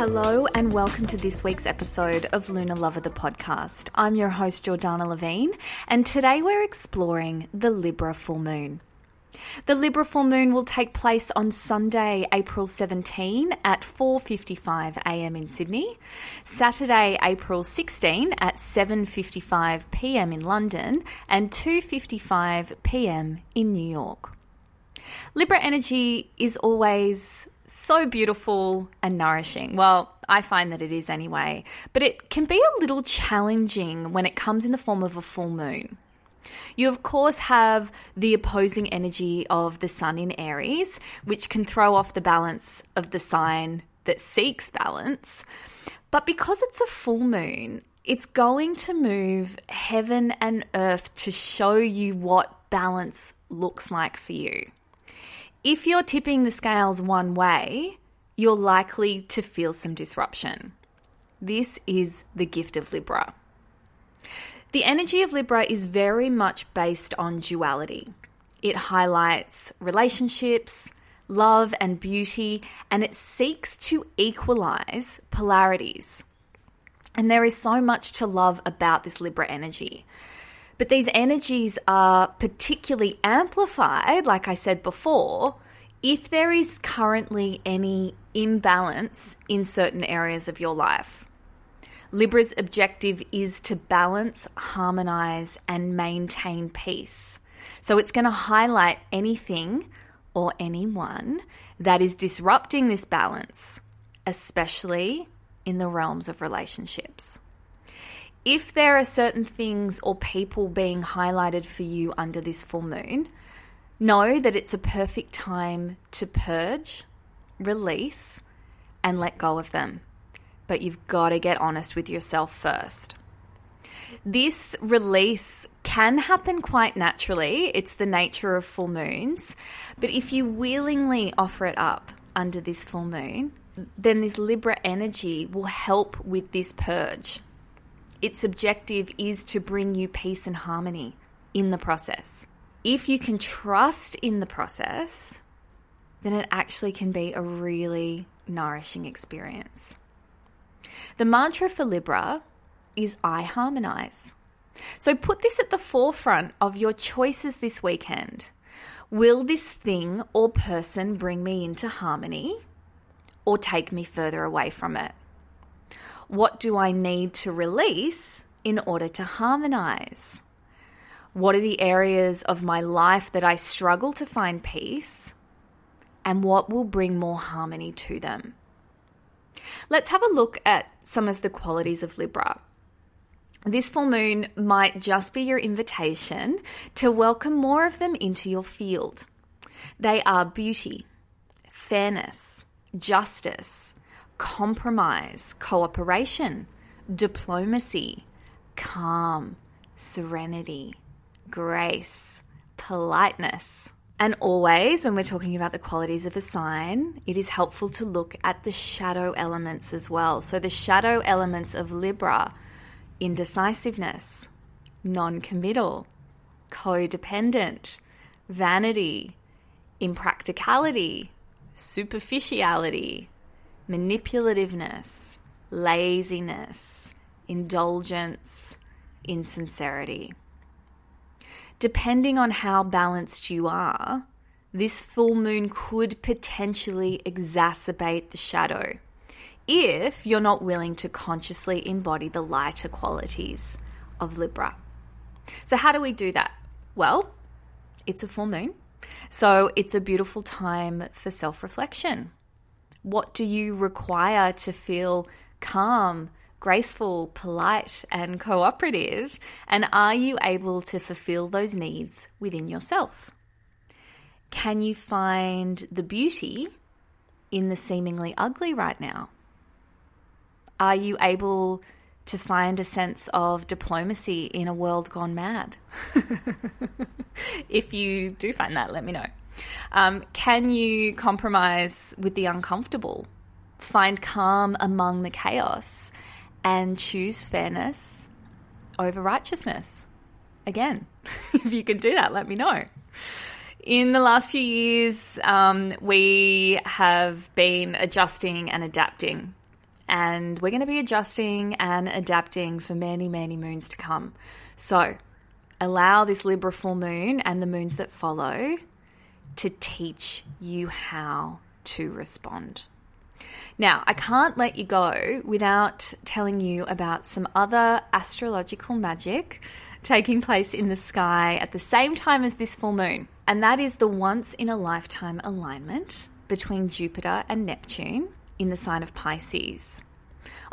Hello, and welcome to this week's episode of Lunar Lover the podcast. I'm your host, Jordana Levine, and today we're exploring the Libra full moon. The Libra full moon will take place on Sunday, April 17 at 4:55 a.m. in Sydney, Saturday, April 16 at 7:55 p.m. in London, and 2:55 p.m. in New York. Libra energy is always so beautiful and nourishing. Well, I find that it is anyway, but it can be a little challenging when it comes in the form of a full moon. You, of course, have the opposing energy of the sun in Aries, which can throw off the balance of the sign that seeks balance. But because it's a full moon, it's going to move heaven and earth to show you what balance looks like for you. If you're tipping the scales one way, you're likely to feel some disruption. This is the gift of Libra. The energy of Libra is very much based on duality. It highlights relationships, love, and beauty, and it seeks to equalize polarities. And there is so much to love about this Libra energy. But these energies are particularly amplified, like I said before, if there is currently any imbalance in certain areas of your life. Libra's objective is to balance, harmonize, and maintain peace. So it's going to highlight anything or anyone that is disrupting this balance, especially in the realms of relationships. If there are certain things or people being highlighted for you under this full moon, know that it's a perfect time to purge, release, and let go of them. But you've got to get honest with yourself first. This release can happen quite naturally. It's the nature of full moons. But if you willingly offer it up under this full moon, then this Libra energy will help with this purge. Its objective is to bring you peace and harmony in the process. If you can trust in the process, then it actually can be a really nourishing experience. The mantra for Libra is I harmonize. So put this at the forefront of your choices this weekend. Will this thing or person bring me into harmony or take me further away from it? What do I need to release in order to harmonize? What are the areas of my life that I struggle to find peace? And what will bring more harmony to them? Let's have a look at some of the qualities of Libra. This full moon might just be your invitation to welcome more of them into your field. They are beauty, fairness, justice, compromise, cooperation, diplomacy, calm, serenity, grace, politeness. And always, when we're talking about the qualities of a sign, it is helpful to look at the shadow elements as well. So, the shadow elements of Libra indecisiveness, non committal, codependent, vanity, impracticality, superficiality, manipulativeness, laziness, indulgence, insincerity depending on how balanced you are, this full moon could potentially exacerbate the shadow. if you're not willing to consciously embody the lighter qualities of Libra. So, how do we do that? Well, it's a full moon. So, it's a beautiful time for self reflection. What do you require to feel calm, graceful, polite, and cooperative? And are you able to fulfill those needs within yourself? Can you find the beauty in the seemingly ugly right now? Are you able to find a sense of diplomacy in a world gone mad? if you do find that, let me know. Um, can you compromise with the uncomfortable? Find calm among the chaos and choose fairness over righteousness? Again, if you can do that, let me know. In the last few years, um, we have been adjusting and adapting and we're going to be adjusting and adapting for many, many moons to come. So, allow this Libra full moon and the moons that follow to teach you how to respond. Now, I can't let you go without telling you about some other astrological magic taking place in the sky at the same time as this full moon, and that is the once in a lifetime alignment between Jupiter and Neptune in the sign of Pisces.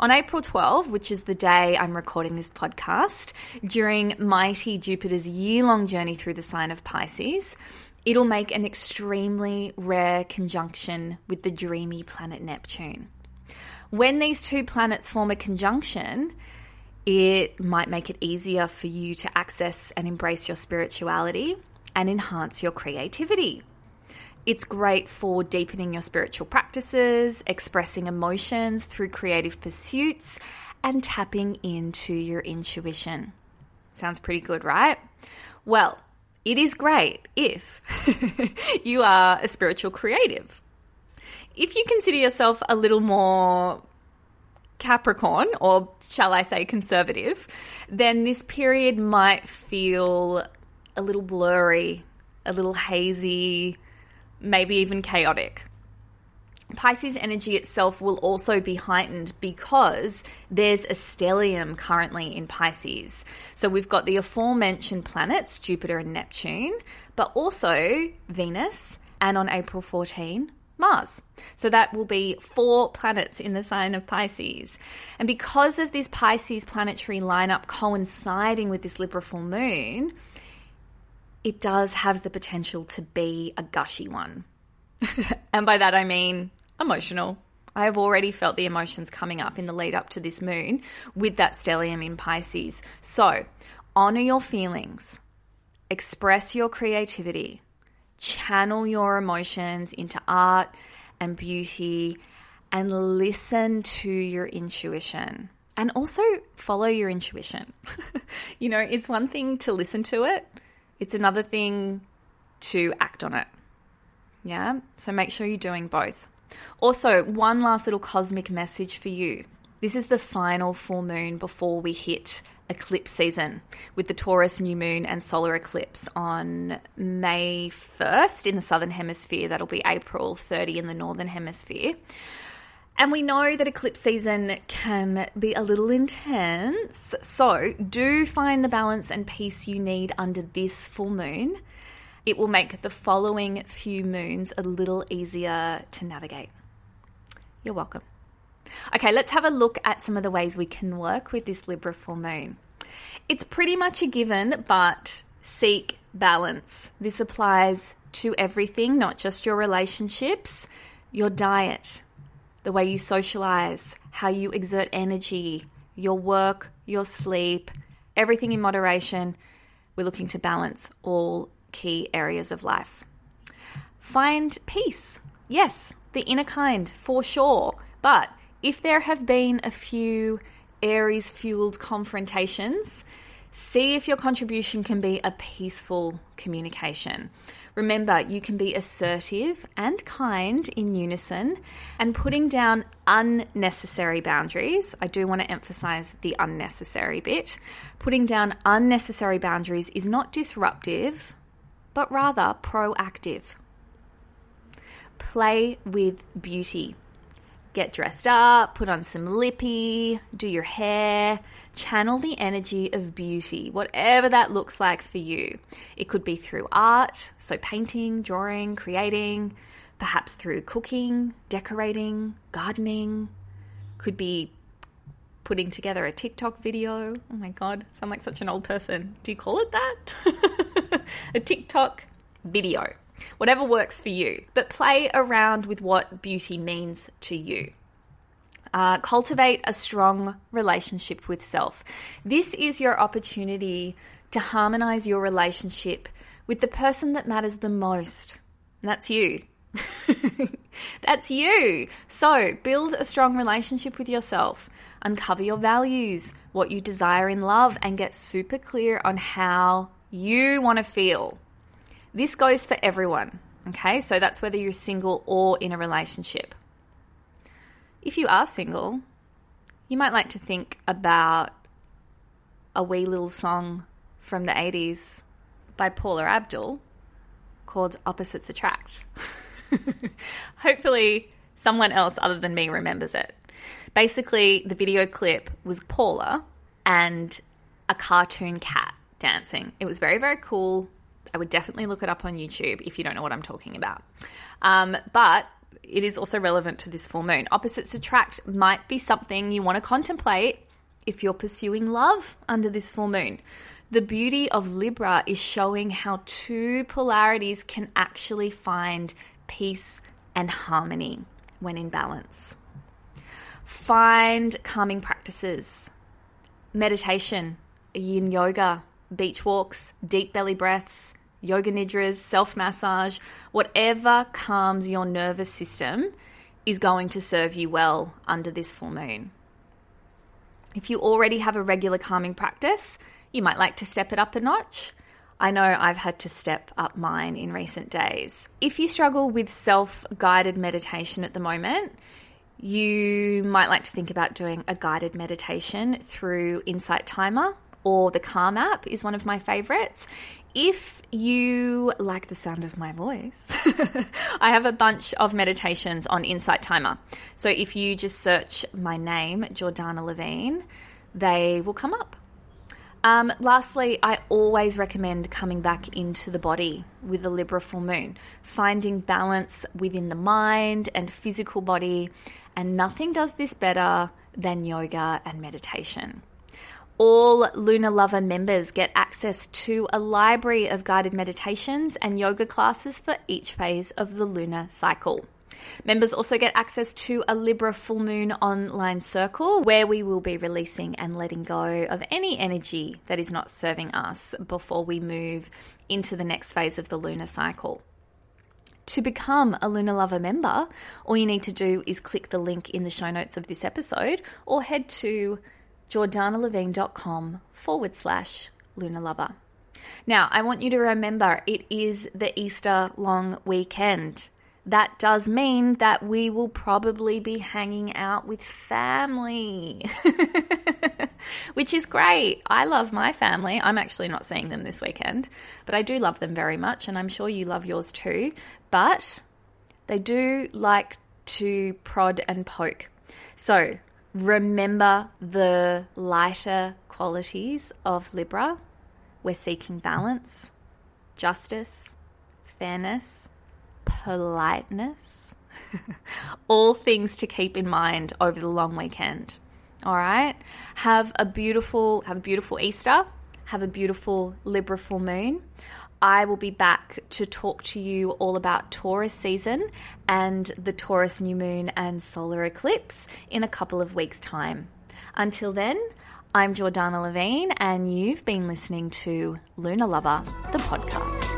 On April 12, which is the day I'm recording this podcast, during mighty Jupiter's year long journey through the sign of Pisces, it'll make an extremely rare conjunction with the dreamy planet Neptune. When these two planets form a conjunction, it might make it easier for you to access and embrace your spirituality and enhance your creativity. It's great for deepening your spiritual practices, expressing emotions through creative pursuits, and tapping into your intuition. Sounds pretty good, right? Well, it is great if you are a spiritual creative. If you consider yourself a little more Capricorn, or shall I say conservative, then this period might feel a little blurry, a little hazy, maybe even chaotic. Pisces energy itself will also be heightened because there's a stellium currently in Pisces. So we've got the aforementioned planets, Jupiter and Neptune, but also Venus, and on April 14, Mars. So that will be four planets in the sign of Pisces. And because of this Pisces planetary lineup coinciding with this Libra full moon, it does have the potential to be a gushy one. and by that I mean emotional. I have already felt the emotions coming up in the lead up to this moon with that stellium in Pisces. So, honor your feelings, express your creativity, channel your emotions into art and beauty, and listen to your intuition. And also follow your intuition. you know, it's one thing to listen to it, it's another thing to act on it. Yeah, so make sure you're doing both. Also, one last little cosmic message for you. This is the final full moon before we hit eclipse season with the Taurus new moon and solar eclipse on May 1st in the southern hemisphere. That'll be April 30 in the northern hemisphere. And we know that eclipse season can be a little intense. So do find the balance and peace you need under this full moon. It will make the following few moons a little easier to navigate. You're welcome. Okay, let's have a look at some of the ways we can work with this Libra full moon. It's pretty much a given, but seek balance. This applies to everything, not just your relationships, your diet, the way you socialize, how you exert energy, your work, your sleep, everything in moderation. We're looking to balance all key areas of life. Find peace. Yes, the inner kind for sure. But if there have been a few Aries fueled confrontations, see if your contribution can be a peaceful communication. Remember, you can be assertive and kind in unison and putting down unnecessary boundaries. I do want to emphasize the unnecessary bit. Putting down unnecessary boundaries is not disruptive, but rather proactive. Play with beauty. Get dressed up, put on some lippy, do your hair, channel the energy of beauty, whatever that looks like for you. It could be through art, so painting, drawing, creating, perhaps through cooking, decorating, gardening, could be putting together a TikTok video. Oh my god, I sound like such an old person. Do you call it that? a TikTok video. Whatever works for you, but play around with what beauty means to you. Uh, cultivate a strong relationship with self. This is your opportunity to harmonize your relationship with the person that matters the most. And that's you. that's you. So, build a strong relationship with yourself. Uncover your values, what you desire in love, and get super clear on how you want to feel. This goes for everyone, okay? So that's whether you're single or in a relationship. If you are single, you might like to think about a wee little song from the 80s by Paula Abdul called Opposites Attract. Hopefully, someone else other than me remembers it. Basically, the video clip was Paula and a cartoon cat dancing. It was very, very cool. I would definitely look it up on YouTube if you don't know what I'm talking about. Um, but it is also relevant to this full moon. Opposites attract might be something you want to contemplate if you're pursuing love under this full moon. The beauty of Libra is showing how two polarities can actually find peace and harmony when in balance. Find calming practices, meditation, yin yoga, beach walks, deep belly breaths, yoga nidras, self massage, whatever calms your nervous system is going to serve you well under this full moon. If you already have a regular calming practice, you might like to step it up a notch. I know I've had to step up mine in recent days. If you struggle with self guided meditation at the moment, you might like to think about doing a guided meditation through Insight Timer or the Calm app is one of my favorites. If you like the sound of my voice, I have a bunch of meditations on Insight Timer. So if you just search my name, Jordana Levine, they will come up. Um, lastly, I always recommend coming back into the body with the Libra full moon, finding balance within the mind and physical body, and nothing does this better than yoga and meditation. All Lunar Lover members get access to a library of guided meditations and yoga classes for each phase of the lunar cycle. Members also get access to a Libra full moon online circle where we will be releasing and letting go of any energy that is not serving us before we move into the next phase of the lunar cycle. To become a Lunar Lover member, all you need to do is click the link in the show notes of this episode or head to jordanalevine.com forward slash lunar lover. Now, I want you to remember it is the Easter long weekend. That does mean that we will probably be hanging out with family, which is great. I love my family. I'm actually not seeing them this weekend, but I do love them very much, and I'm sure you love yours too. But they do like to prod and poke. So remember the lighter qualities of Libra. We're seeking balance, justice, fairness, politeness. All things to keep in mind over the long weekend. All right? Have a beautiful have a beautiful Easter. Have a beautiful Libra full moon. I will be back to talk to you all about Taurus season and the Taurus new moon and solar eclipse in a couple of weeks' time. Until then, I'm Jordana Levine, and you've been listening to Lunar Lover, the podcast.